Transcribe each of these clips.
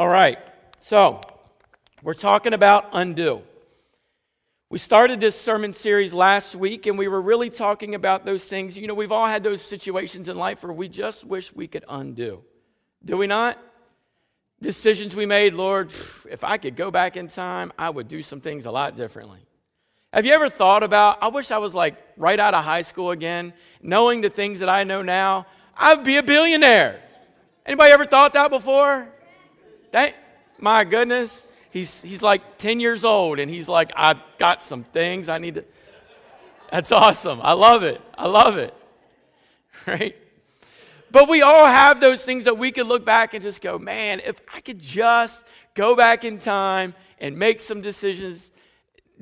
All right, so we're talking about undo. We started this sermon series last week and we were really talking about those things. You know, we've all had those situations in life where we just wish we could undo. Do we not? Decisions we made, Lord, if I could go back in time, I would do some things a lot differently. Have you ever thought about, I wish I was like right out of high school again, knowing the things that I know now, I'd be a billionaire. Anybody ever thought that before? Thank, my goodness. He's, he's like 10 years old and he's like, I've got some things I need to. That's awesome. I love it. I love it. Right? But we all have those things that we could look back and just go, man, if I could just go back in time and make some decisions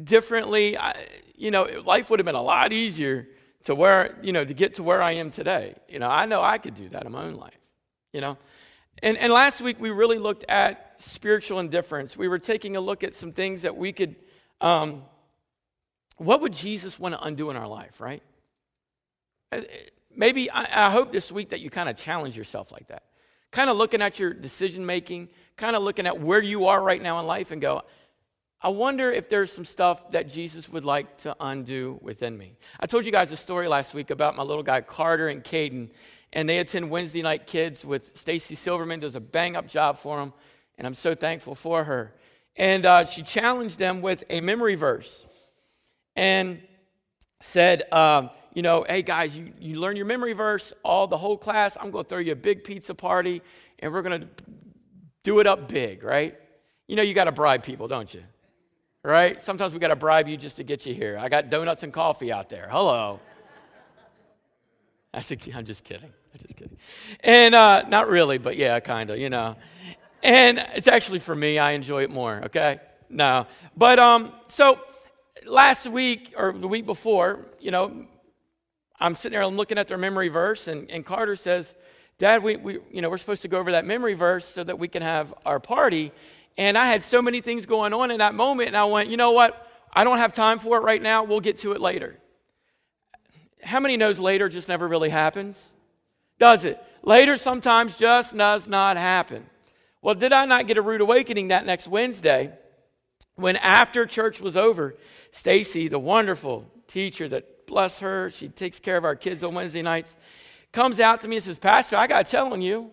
differently, I, you know, life would have been a lot easier to where, you know, to get to where I am today. You know, I know I could do that in my own life, you know. And, and last week we really looked at spiritual indifference. We were taking a look at some things that we could, um, what would Jesus want to undo in our life, right? Uh, maybe, I, I hope this week that you kind of challenge yourself like that. Kind of looking at your decision making, kind of looking at where you are right now in life and go, I wonder if there's some stuff that Jesus would like to undo within me. I told you guys a story last week about my little guy Carter and Caden and they attend Wednesday night kids with Stacy Silverman, does a bang up job for them, and I'm so thankful for her. And uh, she challenged them with a memory verse and said, um, you know, hey guys, you, you learn your memory verse, all the whole class, I'm going to throw you a big pizza party, and we're going to do it up big, right? You know, you got to bribe people, don't you? Right? Sometimes we got to bribe you just to get you here. I got donuts and coffee out there. Hello. That's a, I'm just kidding. Just kidding. And uh, not really, but yeah, kind of, you know. And it's actually for me, I enjoy it more, okay? No. But um, so last week or the week before, you know, I'm sitting there, I'm looking at their memory verse, and, and Carter says, Dad, we, we, you know, we're supposed to go over that memory verse so that we can have our party. And I had so many things going on in that moment, and I went, you know what? I don't have time for it right now. We'll get to it later. How many knows later just never really happens? Does it? Later sometimes just does not happen. Well, did I not get a rude awakening that next Wednesday when after church was over, Stacy, the wonderful teacher that bless her, she takes care of our kids on Wednesday nights, comes out to me and says, Pastor, I got to tell on you.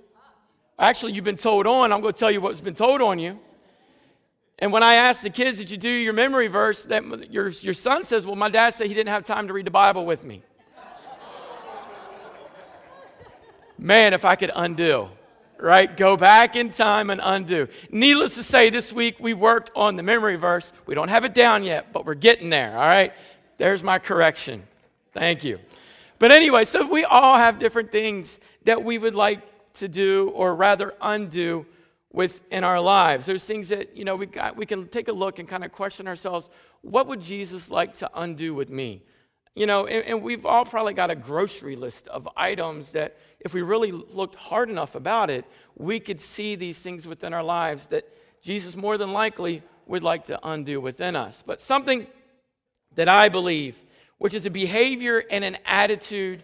Actually, you've been told on. I'm going to tell you what's been told on you. And when I asked the kids, Did you do your memory verse? That your, your son says, Well, my dad said he didn't have time to read the Bible with me. Man, if I could undo, right? Go back in time and undo. Needless to say, this week we worked on the memory verse. We don't have it down yet, but we're getting there, all right? There's my correction. Thank you. But anyway, so we all have different things that we would like to do, or rather undo, within our lives. There's things that, you know, we, got, we can take a look and kind of question ourselves what would Jesus like to undo with me? You know, and, and, we've all probably got a grocery list of items that, if we really looked hard enough about it, we could see these things within our lives that Jesus more than likely would like to undo within us. But something that I believe, which is a behavior and an attitude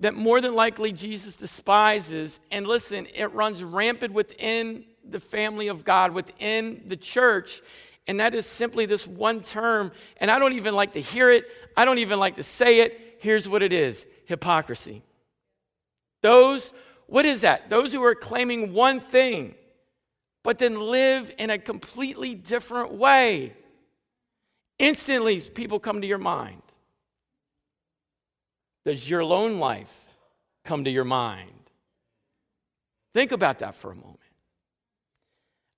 that more than likely Jesus despises, and listen, it runs rampant within the family of God, within the church, and that is simply this one term. And I don't even like to hear it, I don't even like to say it. Here's what it is hypocrisy. Those, what is that? Those who are claiming one thing, but then live in a completely different way. Instantly, people come to your mind. Does your lone life come to your mind? Think about that for a moment.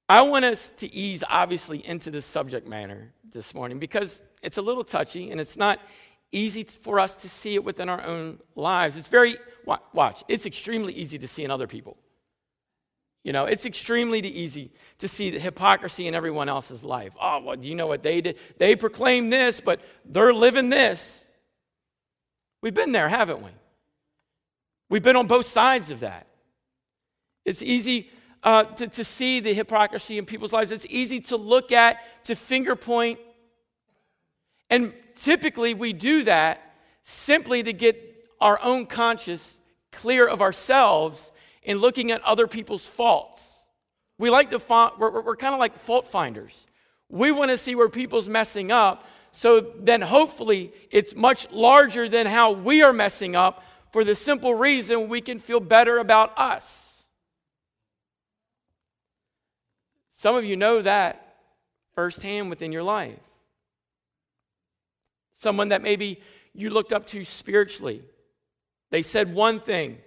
I want us to ease, obviously, into the subject matter this morning because it's a little touchy and it's not easy for us to see it within our own lives. It's very, watch, it's extremely easy to see in other people. You know, it's extremely easy to see the hypocrisy in everyone else's life. Oh, well, do you know what they did? They proclaim this, but they're living this. We've been there, haven't we? We've been on both sides of that. It's easy uh, to, to see the hypocrisy in people's lives. It's easy to look at, to finger point. And typically we do that simply to get our own conscience clear of ourselves in looking at other people's faults We like to find, we're, we're kind of like fault finders. We want to see where people's messing up, so then hopefully it's much larger than how we are messing up for the simple reason we can feel better about us. Some of you know that firsthand within your life. Someone that maybe you looked up to spiritually. They said one thing,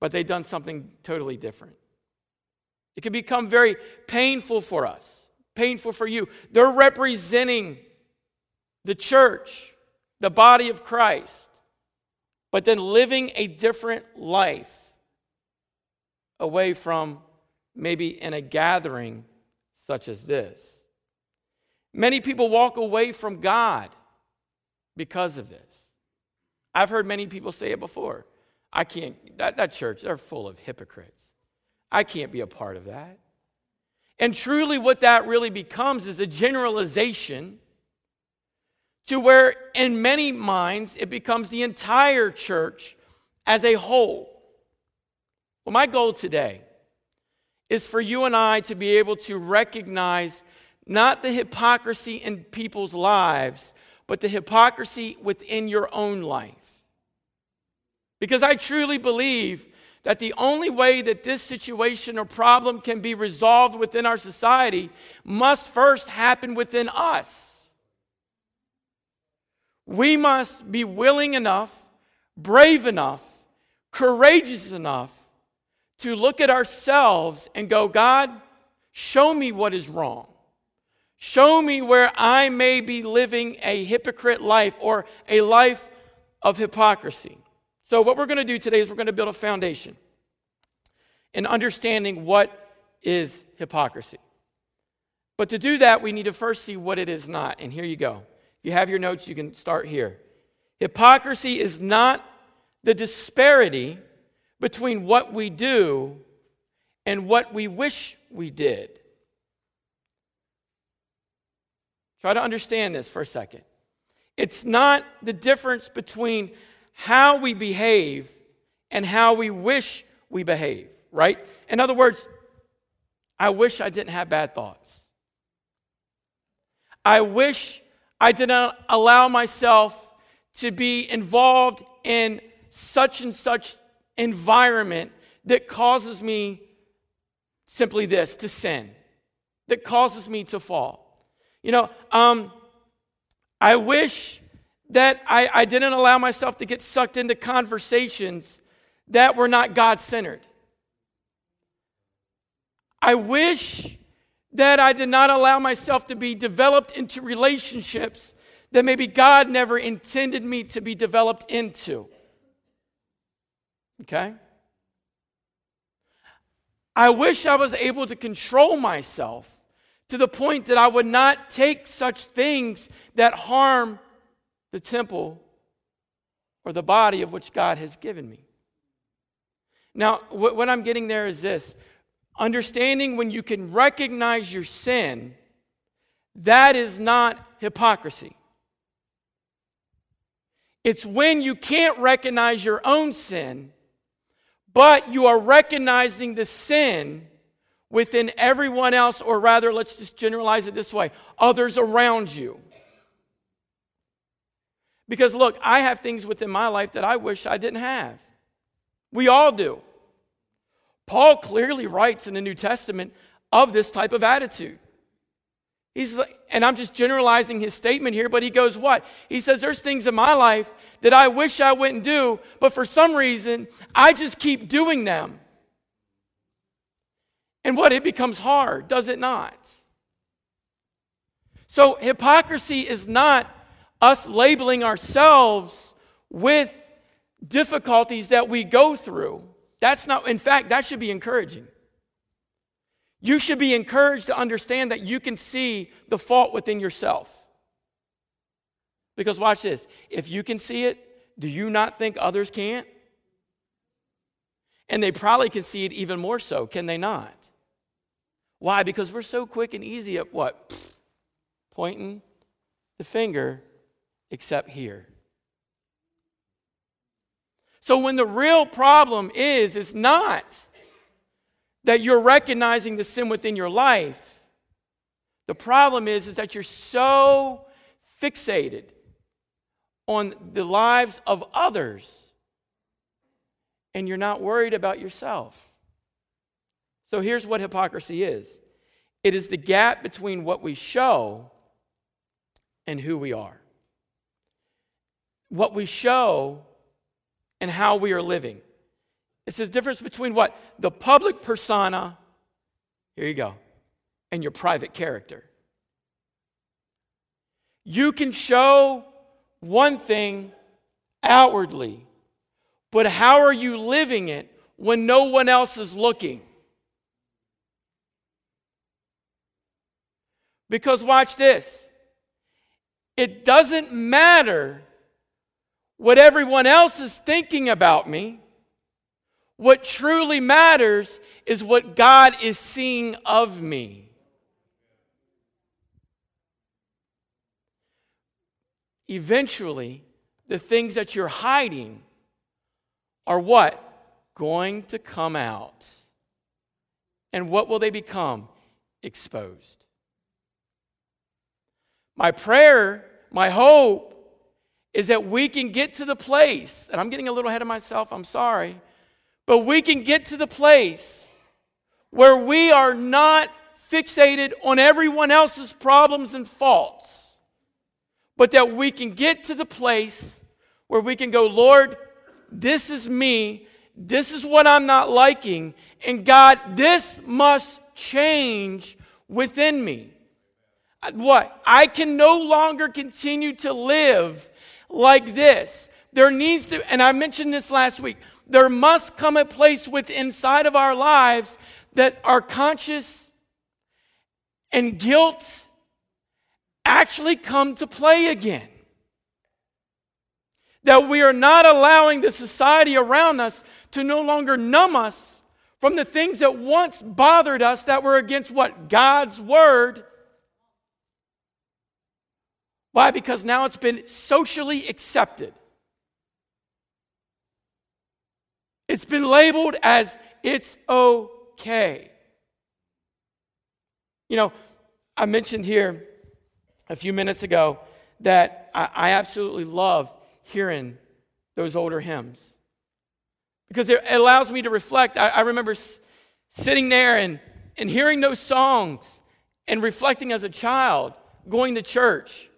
but they done something totally different. It can become very painful for us, painful for you. They're representing the church, the body of Christ, but then living a different life away from maybe in a gathering such as this. Many people walk away from God because of this. I've heard many people say it before. I can't, that, that church, they're full of hypocrites. I can't be a part of that. And truly, what that really becomes is a generalization to where, in many minds, it becomes the entire church as a whole. Well, my goal today is for you and I to be able to recognize not the hypocrisy in people's lives, but the hypocrisy within your own life. Because I truly believe that the only way that this situation or problem can be resolved within our society must first happen within us. We must be willing enough, brave enough, courageous enough to look at ourselves and go, God, show me what is wrong. Show me where I may be living a hypocrite life or a life of hypocrisy. So, what we're going to do today is we're going to build a foundation in understanding what is hypocrisy. But to do that, we need to first see what it is not. And here you go. If you have your notes, you can start here. Hypocrisy is not the disparity between what we do and what we wish we did. Try to understand this for a second. It's not the difference between how we behave and how we wish we behave, right? In other words, I wish I didn't have bad thoughts. I wish I did not allow myself to be involved in such and such environment that causes me simply this to sin, that causes me to fall. You know, um, I wish that I, I didn't allow myself to get sucked into conversations that were not God centered. I wish that I did not allow myself to be developed into relationships that maybe God never intended me to be developed into. Okay? I wish I was able to control myself to the point that I would not take such things that harm the temple or the body of which God has given me. Now, what I'm getting there is this understanding when you can recognize your sin, that is not hypocrisy. It's when you can't recognize your own sin, but you are recognizing the sin within everyone else, or rather, let's just generalize it this way others around you. Because look, I have things within my life that I wish I didn't have. We all do. Paul clearly writes in the New Testament of this type of attitude. He's like, and I'm just generalizing his statement here, but he goes, What? He says, There's things in my life that I wish I wouldn't do, but for some reason, I just keep doing them. And what? It becomes hard, does it not? So, hypocrisy is not us labeling ourselves with difficulties that we go through. That's not, in fact, that should be encouraging. You should be encouraged to understand that you can see the fault within yourself. Because watch this if you can see it, do you not think others can't? And they probably can see it even more so, can they not? Why? Because we're so quick and easy at what? Pointing the finger except here. So when the real problem is, is not that you're recognizing the sin within your life. The problem is, is that you're so fixated on the lives of others and you're not worried about yourself. So here's what hypocrisy is it is the gap between what we show and who we are. What we show and how we are living. It's the difference between what? The public persona, here you go, and your private character. You can show one thing outwardly, but how are you living it when no one else is looking? Because watch this. It doesn't matter what everyone else is thinking about me. What truly matters is what God is seeing of me. Eventually, the things that you're hiding are what? Going to come out. And what will they become? Exposed. My prayer, my hope, is that we can get to the place, and I'm getting a little ahead of myself, I'm sorry, but we can get to the place where we are not fixated on everyone else's problems and faults, but that we can get to the place where we can go, Lord, this is me, this is what I'm not liking, and God, this must change within me. What? I can no longer continue to live like this. There needs to, and I mentioned this last week, there must come a place within inside of our lives that our conscious and guilt actually come to play again. That we are not allowing the society around us to no longer numb us from the things that once bothered us that were against what? God's word why? Because now it's been socially accepted. It's been labeled as it's okay. You know, I mentioned here a few minutes ago that I, I absolutely love hearing those older hymns because it allows me to reflect. I, I remember s- sitting there and, and hearing those songs and reflecting as a child, going to church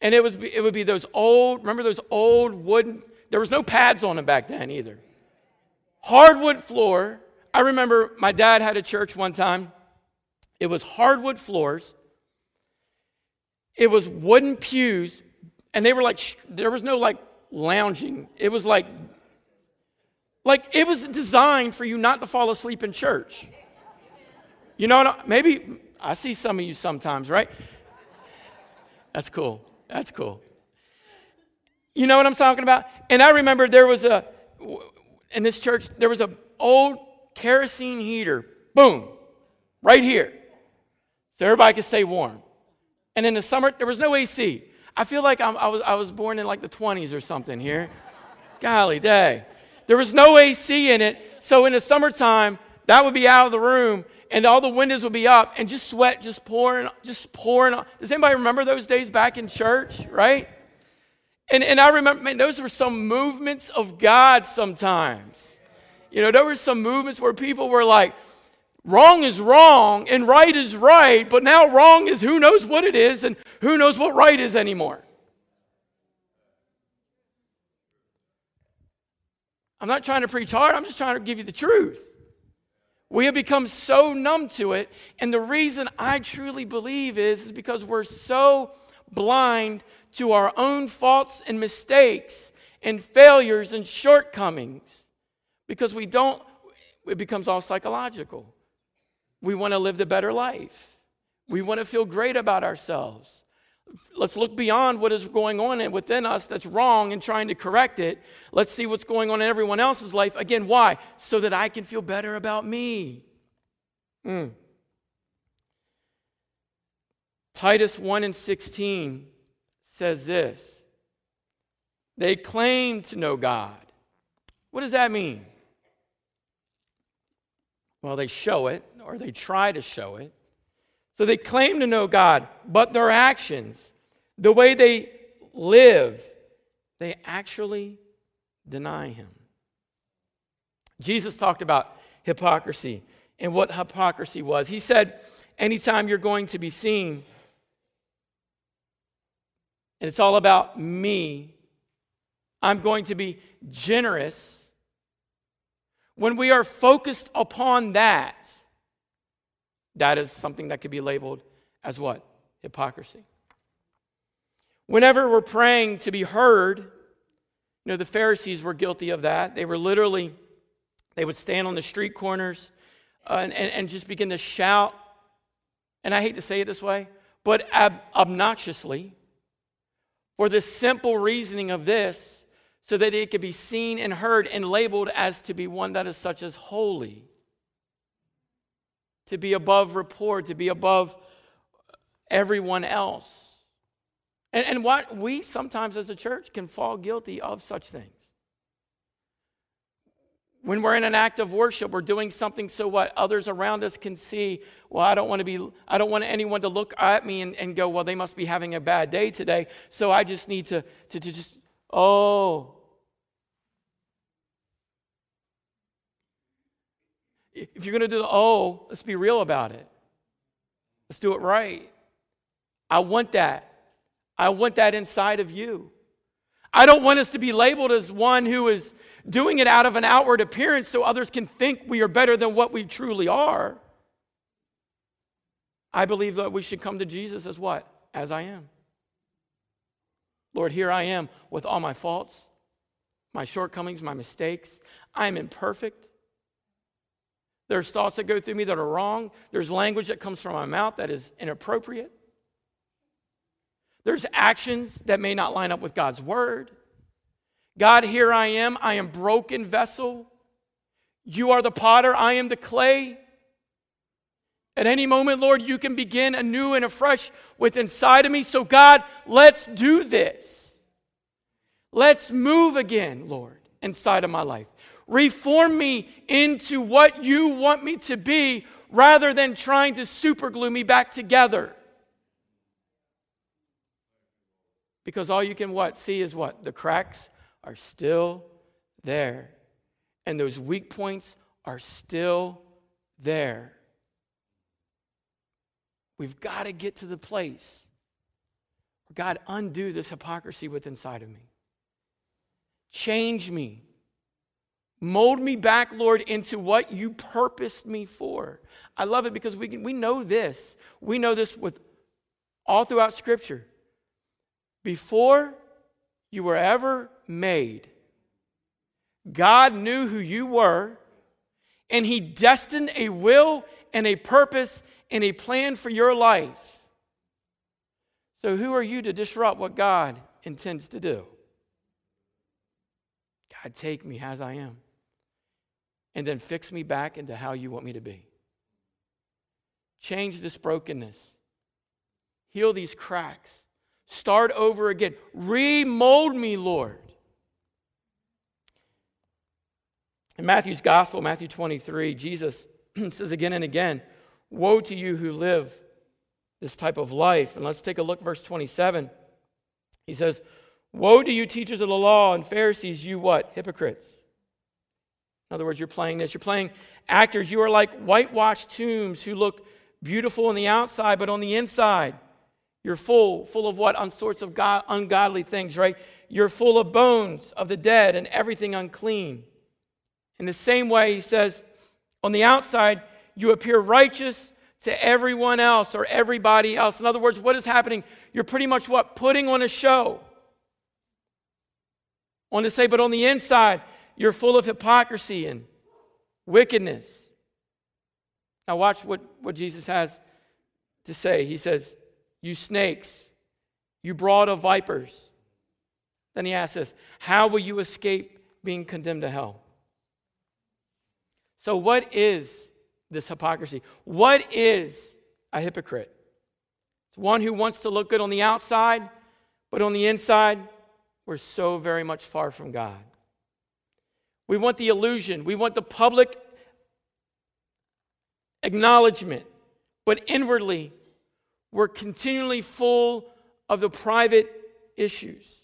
and it, was, it would be those old, remember those old wooden, there was no pads on them back then either. Hardwood floor. I remember my dad had a church one time. It was hardwood floors. It was wooden pews, and they were like, there was no like lounging. It was like, like it was designed for you not to fall asleep in church. You know, maybe I see some of you sometimes, right? That's cool. That's cool. You know what I'm talking about? And I remember there was a, in this church, there was an old kerosene heater, boom, right here. So everybody could stay warm. And in the summer, there was no AC. I feel like I'm, i was, I was born in like the 20s or something here. Golly day. There was no AC in it. So in the summertime, that would be out of the room and all the windows would be up and just sweat just pouring, just pouring. Does anybody remember those days back in church, right? And, and I remember, man, those were some movements of God sometimes. You know, there were some movements where people were like, wrong is wrong and right is right, but now wrong is who knows what it is and who knows what right is anymore. I'm not trying to preach hard, I'm just trying to give you the truth. We have become so numb to it. And the reason I truly believe is, is because we're so blind to our own faults and mistakes and failures and shortcomings because we don't, it becomes all psychological. We want to live the better life. We want to feel great about ourselves. Let's look beyond what is going on within us that's wrong and trying to correct it. Let's see what's going on in everyone else's life. Again, why? So that I can feel better about me. Mm. Titus 1 and 16 says this They claim to know God. What does that mean? Well, they show it, or they try to show it. So they claim to know God, but their actions, the way they live, they actually deny Him. Jesus talked about hypocrisy and what hypocrisy was. He said, anytime you're going to be seen, and it's all about me, I'm going to be generous. When we are focused upon that, that is something that could be labeled as what? Hypocrisy. Whenever we're praying to be heard, you know, the Pharisees were guilty of that. They were literally, they would stand on the street corners uh, and, and, and, just begin to shout, and I hate to say it this way, but ob- obnoxiously, for the simple reasoning of this, so that it could be seen and heard and labeled as to be one that is such as holy, to be above report, to be above everyone else. And, and what we sometimes as a church can fall guilty of such things. When we're in an act of worship, we're doing something so what others around us can see. Well, I don't want to be, I don't want anyone to look at me and, and go, well, they must be having a bad day today. So I just need to, to, to just, oh. If you're going to do the oh, let's be real about it. Let's do it right. I want that. I want that inside of you. I don't want us to be labeled as one who is doing it out of an outward appearance so others can think we are better than what we truly are. I believe that we should come to Jesus as what? As I am. Lord, here I am with all my faults, my shortcomings, my mistakes. I am imperfect. There's thoughts that go through me that are wrong. There's language that comes from my mouth that is inappropriate. There's actions that may not line up with God's word. God, here I am. I am broken vessel. You are the potter. I am the clay. At any moment, Lord, you can begin anew and afresh with inside of me. So, God, let's do this. Let's move again, Lord, inside of my life. Reform me into what you want me to be rather than trying to superglue me back together. Because all you can what see is what? The cracks are still there. And those weak points are still there. We've got to get to the place where God undo this hypocrisy within inside of me. Change me. Mold me back, Lord, into what you purposed me for. I love it because we, can, we know this. We know this with all throughout Scripture. Before you were ever made. God knew who you were, and He destined a will and a purpose and a plan for your life. So, who are you to disrupt what God intends to do? God, take me as I am, and then fix me back into how you want me to be. Change this brokenness, heal these cracks Start over again. Remold me, Lord. In Matthew's gospel, Matthew 23, Jesus says again and again, Woe to you who live this type of life. And let's take a look, verse 27. He says, Woe to you, teachers of the law and Pharisees, you what? Hypocrites. In other words, you're playing this. You're playing actors. You are like whitewashed tombs who look beautiful on the outside, but on the inside, you're full, full of what? On sorts of God, ungodly things, right? You're full of bones of the dead and everything unclean. In the same way, he says, on the outside, you appear righteous to everyone else or everybody else. In other words, what is happening? You're pretty much what? Putting on a show. I want to say, but on the inside, you're full of hypocrisy and wickedness. Now, watch what, what Jesus has to say. He says, you snakes, you brood of vipers. Then he asks us, How will you escape being condemned to hell? So, what is this hypocrisy? What is a hypocrite? It's one who wants to look good on the outside, but on the inside, we're so very much far from God. We want the illusion, we want the public acknowledgement, but inwardly, we're continually full of the private issues.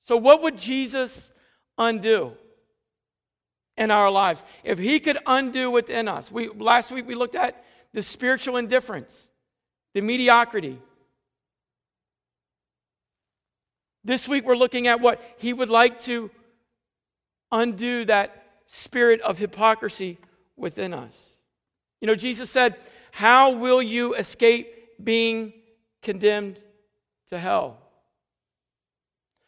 So, what would Jesus undo in our lives? If he could undo within us, we, last week we looked at the spiritual indifference, the mediocrity. This week we're looking at what he would like to undo that spirit of hypocrisy within us. You know, Jesus said, How will you escape being condemned to hell?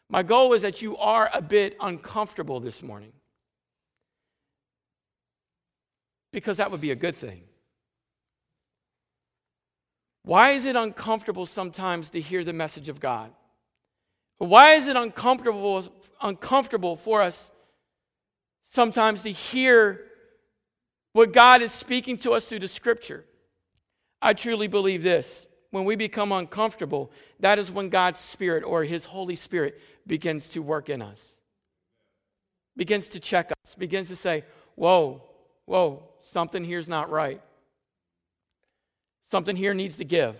My goal is that you are a bit uncomfortable this morning because that would be a good thing. Why is it uncomfortable sometimes to hear the message of God? Why is it uncomfortable, uncomfortable for us sometimes to hear what God is speaking to us through the scripture. I truly believe this. When we become uncomfortable, that is when God's Spirit or His Holy Spirit begins to work in us, begins to check us, begins to say, Whoa, whoa, something here's not right. Something here needs to give.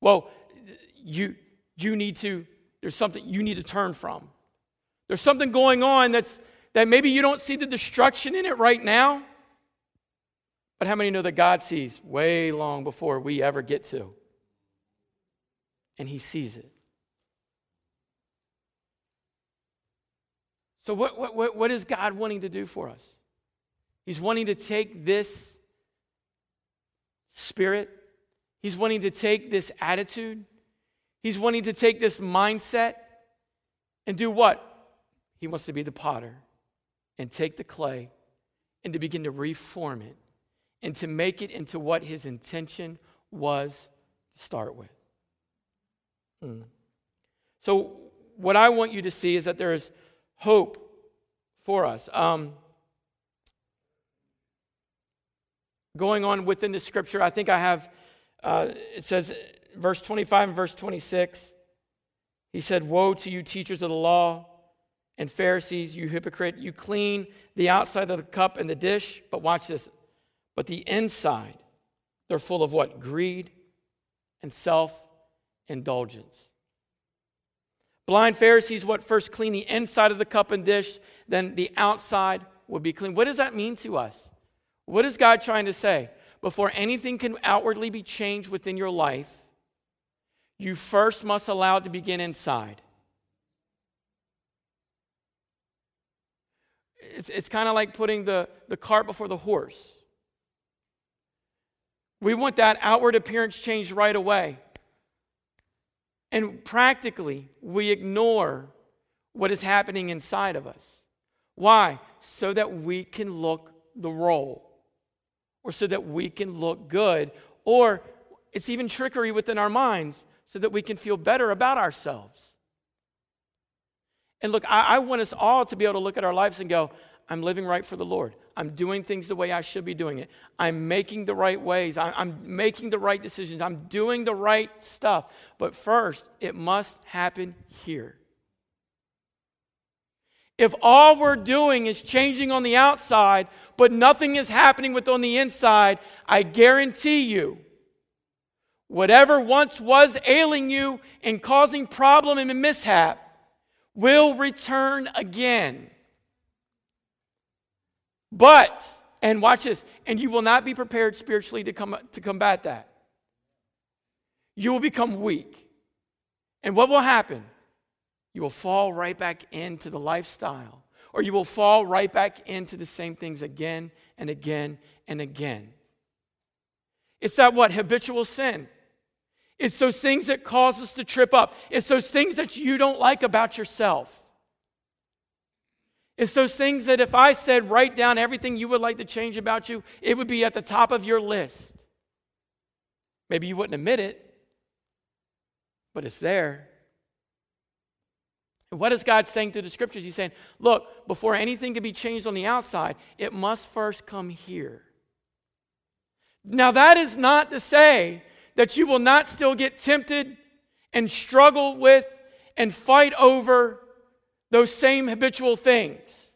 Well, you, you need to, there's something you need to turn from. There's something going on that's, that maybe you don't see the destruction in it right now, but how many know that God sees way long before we ever get to? And He sees it. So, what, what, what is God wanting to do for us? He's wanting to take this spirit, He's wanting to take this attitude, He's wanting to take this mindset and do what? He wants to be the potter and take the clay and to begin to reform it and to make it into what his intention was to start with. Hmm. So, what I want you to see is that there is hope for us. Um, going on within the scripture, I think I have, uh, it says, verse 25 and verse 26. He said, Woe to you, teachers of the law and Pharisees, you hypocrite! You clean the outside of the cup and the dish, but watch this but the inside, they're full of what? Greed and self indulgence. Blind Pharisees, what first clean the inside of the cup and dish, then the outside will be clean. What does that mean to us? What is God trying to say? Before anything can outwardly be changed within your life, you first must allow it to begin inside. It's, it's kind of like putting the, the cart before the horse. We want that outward appearance changed right away. And practically, we ignore what is happening inside of us. Why? So that we can look the role, or so that we can look good, or it's even trickery within our minds so that we can feel better about ourselves. And look, I, I want us all to be able to look at our lives and go, I'm living right for the Lord. I'm doing things the way I should be doing it. I'm making the right ways. I'm making the right decisions. I'm doing the right stuff. But first, it must happen here. If all we're doing is changing on the outside, but nothing is happening with on the inside, I guarantee you, whatever once was ailing you and causing problem and mishap will return again. But, and watch this, and you will not be prepared spiritually to, come, to combat that. You will become weak. And what will happen? You will fall right back into the lifestyle, or you will fall right back into the same things again and again and again. It's that what? Habitual sin. It's those things that cause us to trip up. It's those things that you don't like about yourself. It's those things that if I said, write down everything you would like to change about you, it would be at the top of your list. Maybe you wouldn't admit it, but it's there. And what is God saying through the scriptures? He's saying, look, before anything can be changed on the outside, it must first come here. Now, that is not to say that you will not still get tempted and struggle with and fight over those same habitual things.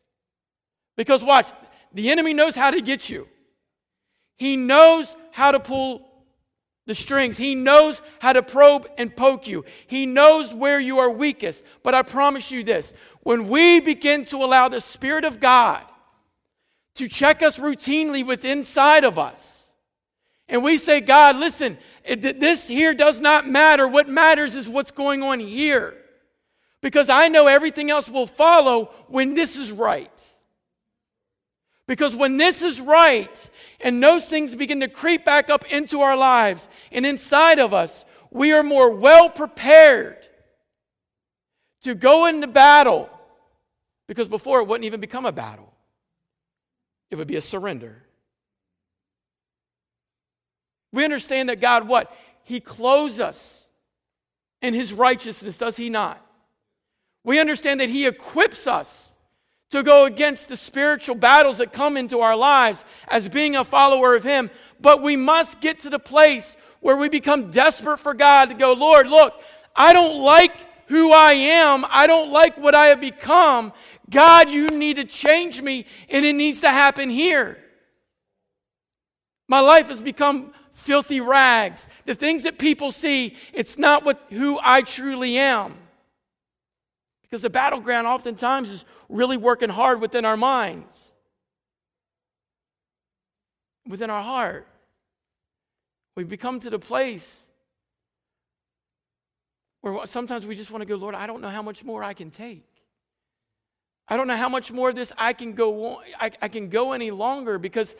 Because watch, the enemy knows how to get you. He knows how to pull the strings. He knows how to probe and poke you. He knows where you are weakest. But I promise you this when we begin to allow the Spirit of God to check us routinely with inside of us, and we say, God, listen, this here does not matter. What matters is what's going on here. Because I know everything else will follow when this is right. Because when this is right and those things begin to creep back up into our lives and inside of us, we are more well prepared to go into battle. Because before it wouldn't even become a battle, it would be a surrender. We understand that God, what? He clothes us in His righteousness, does He not? We understand that He equips us to go against the spiritual battles that come into our lives as being a follower of Him. But we must get to the place where we become desperate for God to go, Lord, look, I don't like who I am. I don't like what I have become. God, you need to change me, and it needs to happen here. My life has become filthy rags. The things that people see, it's not what, who I truly am. Because the battleground oftentimes is really working hard within our minds, within our heart. We become to the place where sometimes we just want to go, Lord, I don't know how much more I can take. I don't know how much more of this I can go I, I can go any longer because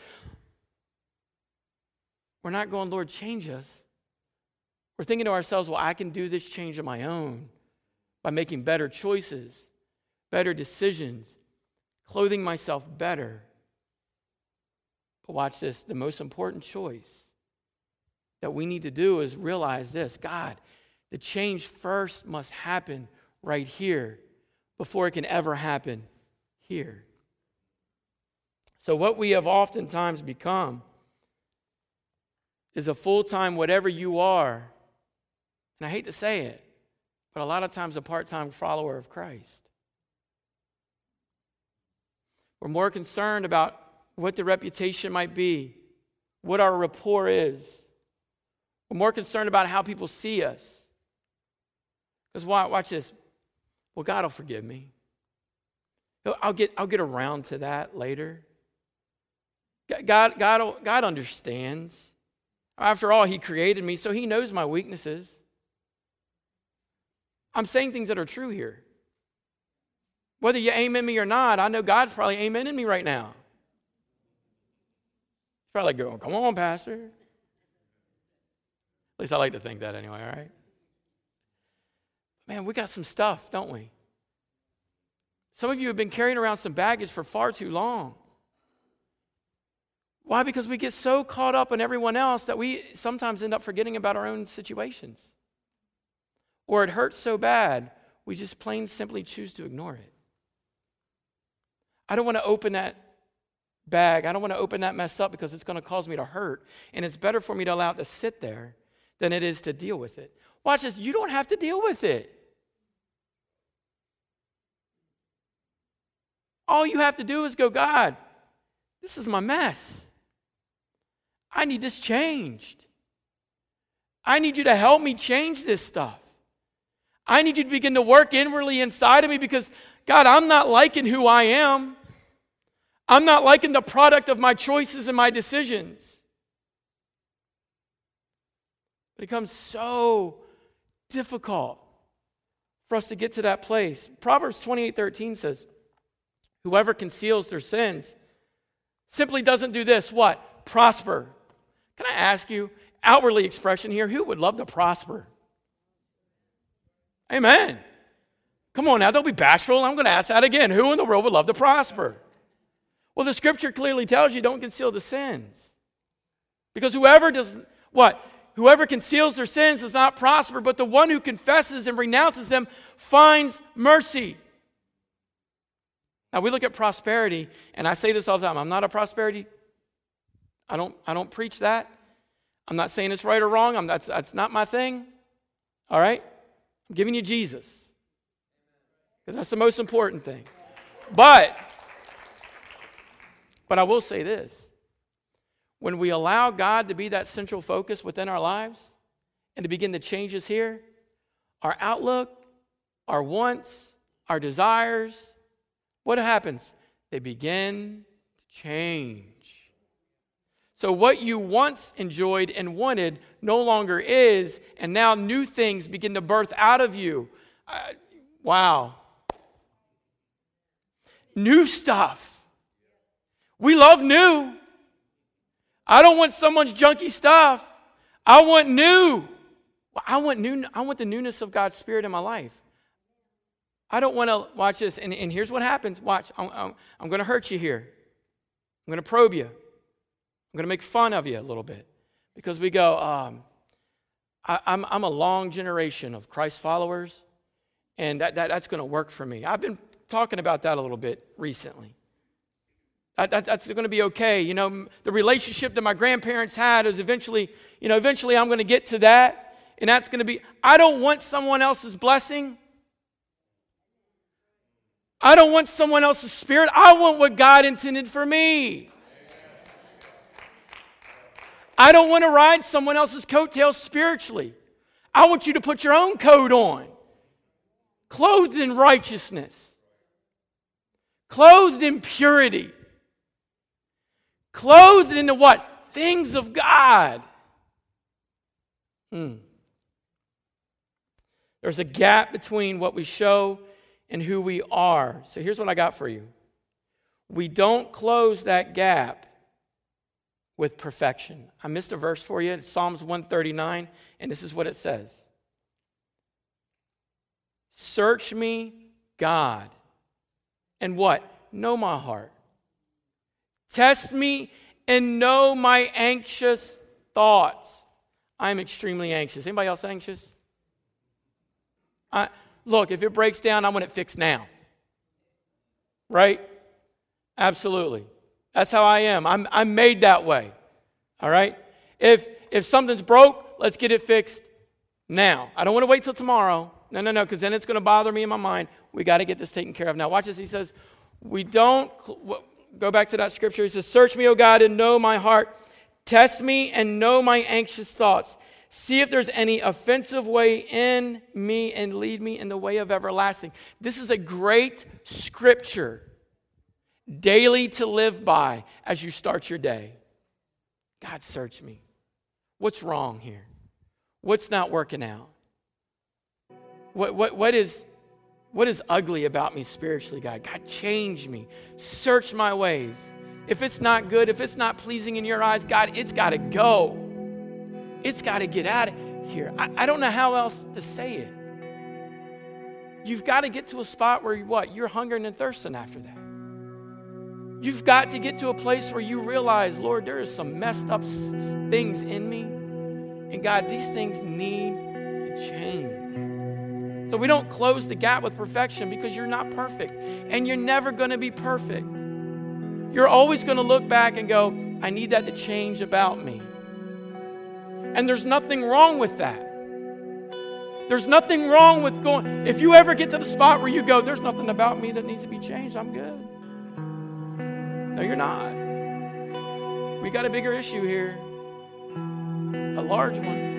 we're not going, Lord, change us. We're thinking to ourselves, well, I can do this change on my own by making better choices, better decisions, clothing myself better. But watch this the most important choice that we need to do is realize this God, the change first must happen right here before it can ever happen here. So, what we have oftentimes become is a full time, whatever you are, and I hate to say it, but a lot of times a part time follower of Christ. We're more concerned about what the reputation might be, what our rapport is. We're more concerned about how people see us. Because why watch this. Well, God will forgive me. I'll get, I'll get around to that later. God, God, God understands. After all, He created me, so He knows my weaknesses. I'm saying things that are true here. Whether you amen me or not, I know God's probably amening me right now. He's probably going, come on, Pastor. At least I like to think that anyway, all right? Man, we got some stuff, don't we? Some of you have been carrying around some baggage for far too long. Why? Because we get so caught up in everyone else that we sometimes end up forgetting about our own situations or it hurts so bad, we just plain simply choose to ignore it. I don't want to open that bag. I don't want to open that mess up because it's going to cause me to hurt. And it's better for me to allow it to sit there than it is to deal with it. Watch this. You don't have to deal with it. All you have to do is go, God, this is my mess. I need this changed. I need you to help me change this stuff. I need you to begin to work inwardly inside of me because, God, I'm not liking who I am. I'm not liking the product of my choices and my decisions. It becomes so difficult for us to get to that place. Proverbs 28 13 says, Whoever conceals their sins simply doesn't do this what? Prosper. Can I ask you, outwardly expression here, who would love to prosper? Amen. Come on now, don't be bashful. I'm going to ask that again. Who in the world would love to prosper? Well, the scripture clearly tells you don't conceal the sins. Because whoever does what? Whoever conceals their sins does not prosper, but the one who confesses and renounces them finds mercy. Now we look at prosperity, and I say this all the time. I'm not a prosperity. I don't, I don't preach that. I'm not saying it's right or wrong. I'm, that's, that's not my thing. All right? I'm giving you Jesus. Because that's the most important thing. But, but I will say this. when we allow God to be that central focus within our lives and to begin the changes here, our outlook, our wants, our desires, what happens? They begin to change. So, what you once enjoyed and wanted no longer is, and now new things begin to birth out of you. Wow. New stuff. We love new. I don't want someone's junky stuff. I want new. I want new. I want the newness of God's Spirit in my life. I don't want to watch this. And, and here's what happens. Watch. I'm, I'm, I'm going to hurt you here. I'm going to probe you. I'm going to make fun of you a little bit because we go. Um, I, I'm, I'm a long generation of Christ followers, and that, that that's going to work for me. I've been talking about that a little bit recently. That, that, that's going to be okay. You know, the relationship that my grandparents had is eventually, you know, eventually I'm going to get to that. And that's going to be, I don't want someone else's blessing. I don't want someone else's spirit. I want what God intended for me. I don't want to ride someone else's coattails spiritually. I want you to put your own coat on, clothed in righteousness, clothed in purity Clothed in the what? Things of God. Hmm. There's a gap between what we show and who we are. So here's what I got for you. We don't close that gap with perfection. I missed a verse for you. It's Psalms 139, and this is what it says Search me, God, and what? Know my heart. Test me and know my anxious thoughts. I'm extremely anxious. Anybody else anxious? I, look, if it breaks down, I want it fixed now. Right? Absolutely. That's how I am. I'm, I'm made that way. All right? If, if something's broke, let's get it fixed now. I don't want to wait till tomorrow. No, no, no, because then it's going to bother me in my mind. We got to get this taken care of now. Watch this. He says, We don't, go back to that scripture. He says, Search me, O God, and know my heart. Test me and know my anxious thoughts. See if there's any offensive way in me and lead me in the way of everlasting. This is a great scripture daily to live by as you start your day. God, search me. What's wrong here? What's not working out? What, what, what is what is ugly about me spiritually, God? God, change me. Search my ways. If it's not good, if it's not pleasing in your eyes, God, it's got to go. It's got to get out of here. I, I, don't know how else to say it. You've got to get to a spot where you what? You're hungering and thirsting after that. You've got to get to a place where you realize, Lord, there is some messed up things in me. And God, these things need to change. So we don't close the gap with perfection because you're not perfect and you're never going to be perfect. You're always going to look back and go, I need that to change about me. And there's nothing wrong with that. There's nothing wrong with going, if you ever get to the spot where you go, there's nothing about me that needs to be changed, I'm good. No, you're not. We got a bigger issue here, a large one.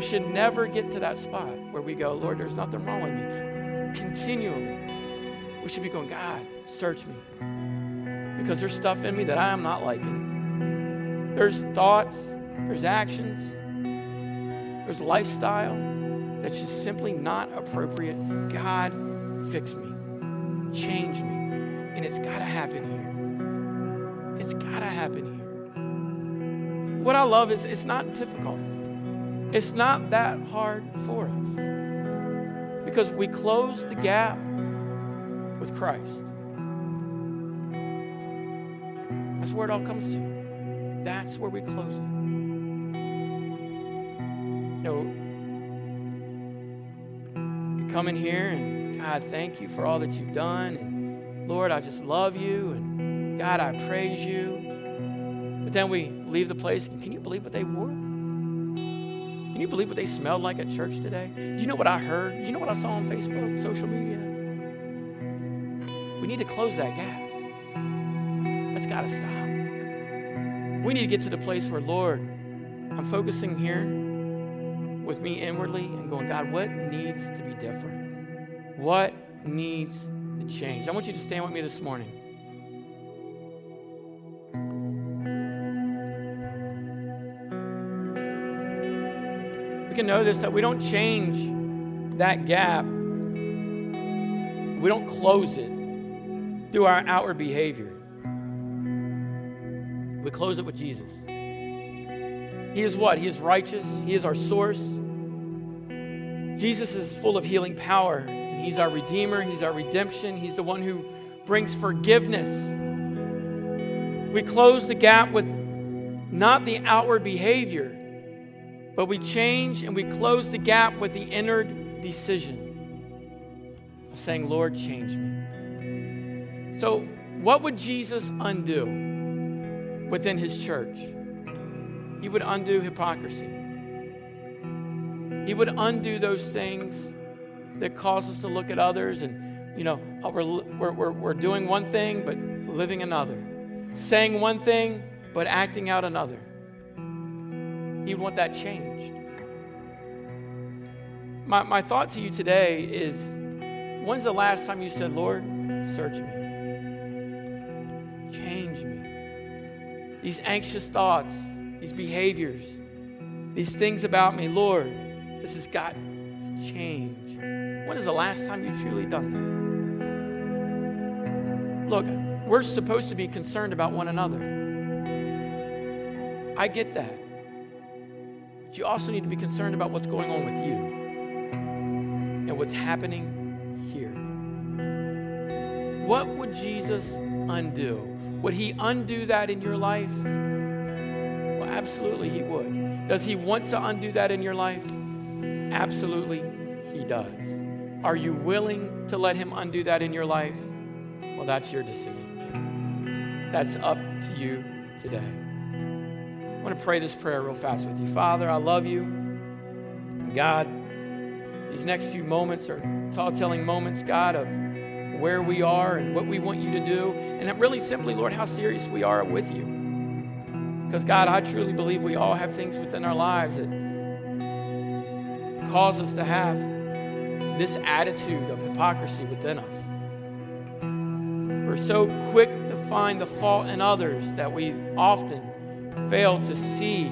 We should never get to that spot where we go, Lord, there's nothing wrong with me. Continually, we should be going, God, search me. Because there's stuff in me that I am not liking. There's thoughts, there's actions, there's lifestyle that's just simply not appropriate. God, fix me, change me. And it's got to happen here. It's got to happen here. What I love is it's not difficult. It's not that hard for us because we close the gap with Christ. That's where it all comes to. That's where we close it. You know, you come in here and God, thank you for all that you've done. And Lord, I just love you. And God, I praise you. But then we leave the place. And can you believe what they wore? Can you believe what they smelled like at church today? Do you know what I heard? Do you know what I saw on Facebook, social media? We need to close that gap. That's got to stop. We need to get to the place where, Lord, I'm focusing here with me inwardly and going, God, what needs to be different? What needs to change? I want you to stand with me this morning. We can know this that we don't change that gap, we don't close it through our outward behavior. We close it with Jesus. He is what? He is righteous. He is our source. Jesus is full of healing power. He's our Redeemer. He's our redemption. He's the one who brings forgiveness. We close the gap with not the outward behavior, but we change and we close the gap with the inner decision of saying, Lord, change me. So, what would Jesus undo within his church? He would undo hypocrisy. He would undo those things that cause us to look at others and, you know, oh, we're, we're, we're doing one thing but living another, saying one thing but acting out another. Would want that changed. My, my thought to you today is when's the last time you said, Lord, search me? Change me. These anxious thoughts, these behaviors, these things about me, Lord, this has got to change. When is the last time you've truly done that? Look, we're supposed to be concerned about one another. I get that. But you also need to be concerned about what's going on with you and what's happening here. What would Jesus undo? Would he undo that in your life? Well, absolutely, He would. Does He want to undo that in your life? Absolutely, He does. Are you willing to let Him undo that in your life? Well, that's your decision. That's up to you today. I want to pray this prayer real fast with you. Father, I love you. God, these next few moments are tall telling moments, God, of where we are and what we want you to do. And really simply, Lord, how serious we are with you. Because, God, I truly believe we all have things within our lives that cause us to have this attitude of hypocrisy within us. We're so quick to find the fault in others that we often fail to see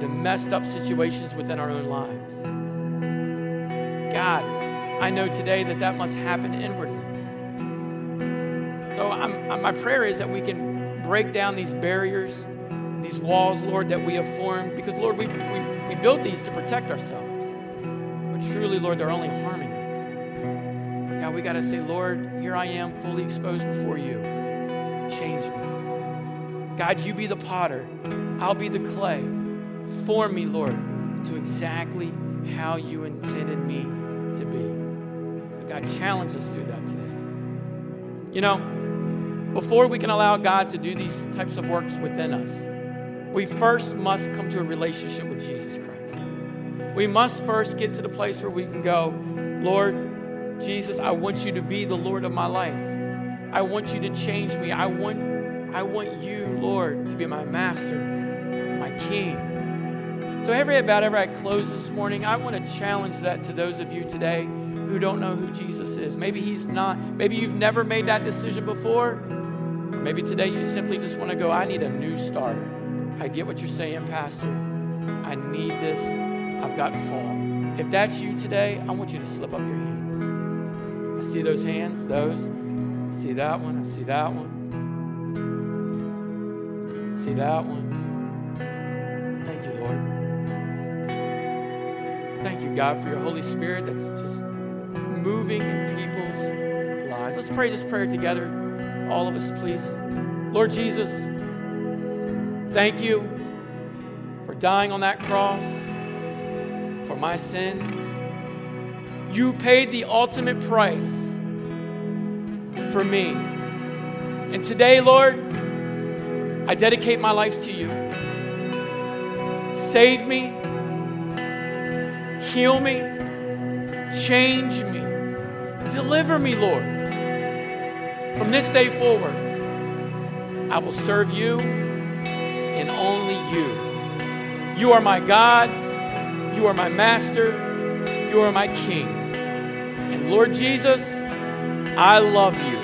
the messed up situations within our own lives. God, I know today that that must happen inwardly. So I'm, my prayer is that we can break down these barriers, these walls, Lord, that we have formed. Because, Lord, we, we, we build these to protect ourselves. But truly, Lord, they're only harming us. God, we got to say, Lord, here I am, fully exposed before you. Change me. God, you be the potter, I'll be the clay. Form me, Lord, to exactly how you intended me to be. So, God, challenge us through that today. You know, before we can allow God to do these types of works within us, we first must come to a relationship with Jesus Christ. We must first get to the place where we can go, Lord, Jesus, I want you to be the Lord of my life. I want you to change me. I want, I want you, Lord, to be my master, my king. So, every about every I close this morning, I want to challenge that to those of you today who don't know who Jesus is. Maybe he's not, maybe you've never made that decision before. Maybe today you simply just want to go, I need a new start. I get what you're saying, Pastor. I need this. I've got fault. If that's you today, I want you to slip up your hand. I see those hands, those. I see that one. I see that one. See that one. Thank you, Lord. Thank you, God, for your Holy Spirit that's just moving in people's lives. Let's pray this prayer together all of us, please. Lord Jesus, thank you for dying on that cross for my sins. You paid the ultimate price for me. And today, Lord, I dedicate my life to you. Save me, heal me, change me, deliver me, Lord. From this day forward, I will serve you and only you. You are my God. You are my master. You are my king. And Lord Jesus, I love you.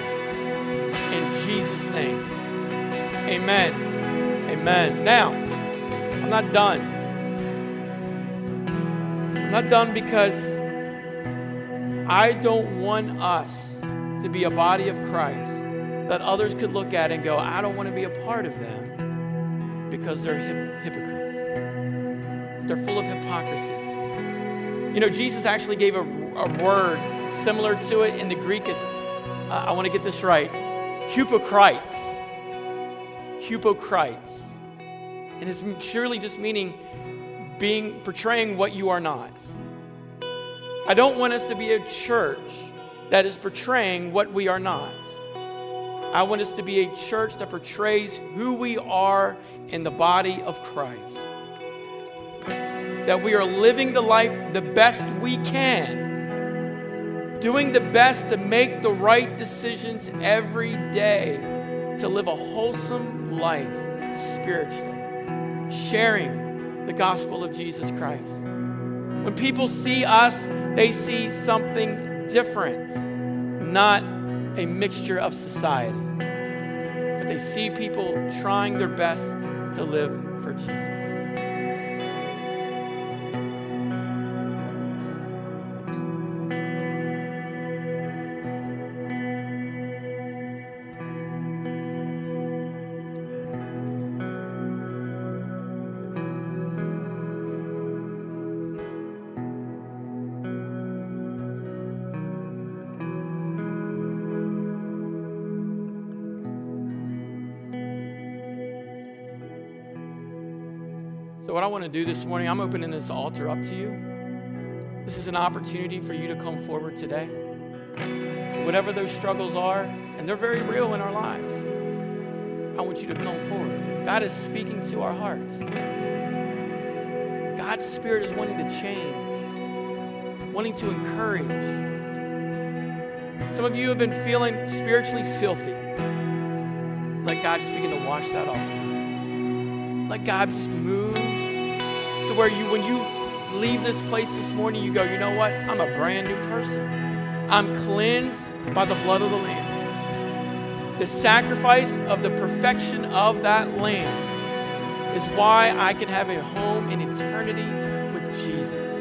Amen. Amen. Now, I'm not done. I'm not done because I don't want us to be a body of Christ that others could look at and go, I don't want to be a part of them because they're hip- hypocrites. They're full of hypocrisy. You know, Jesus actually gave a, a word similar to it in the Greek. It's, uh, I want to get this right, hypocrites. Hypocrites. And it's surely just meaning being portraying what you are not. I don't want us to be a church that is portraying what we are not. I want us to be a church that portrays who we are in the body of Christ. That we are living the life the best we can, doing the best to make the right decisions every day to live a wholesome life spiritually, sharing the gospel of Jesus Christ. When people see us, they see something different, not a mixture of society. But they see people trying their best to live for Jesus. What I want to do this morning, I'm opening this altar up to you. This is an opportunity for you to come forward today. Whatever those struggles are, and they're very real in our lives, I want you to come forward. God is speaking to our hearts. God's Spirit is wanting to change, wanting to encourage. Some of you have been feeling spiritually filthy. Let God just begin to wash that off. Let God just move where you, when you leave this place this morning, you go, you know what? I'm a brand new person. I'm cleansed by the blood of the Lamb. The sacrifice of the perfection of that Lamb is why I can have a home in eternity with Jesus.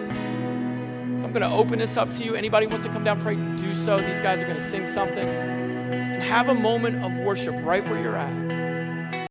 So I'm going to open this up to you. Anybody wants to come down, pray, do so. These guys are going to sing something. And have a moment of worship right where you're at.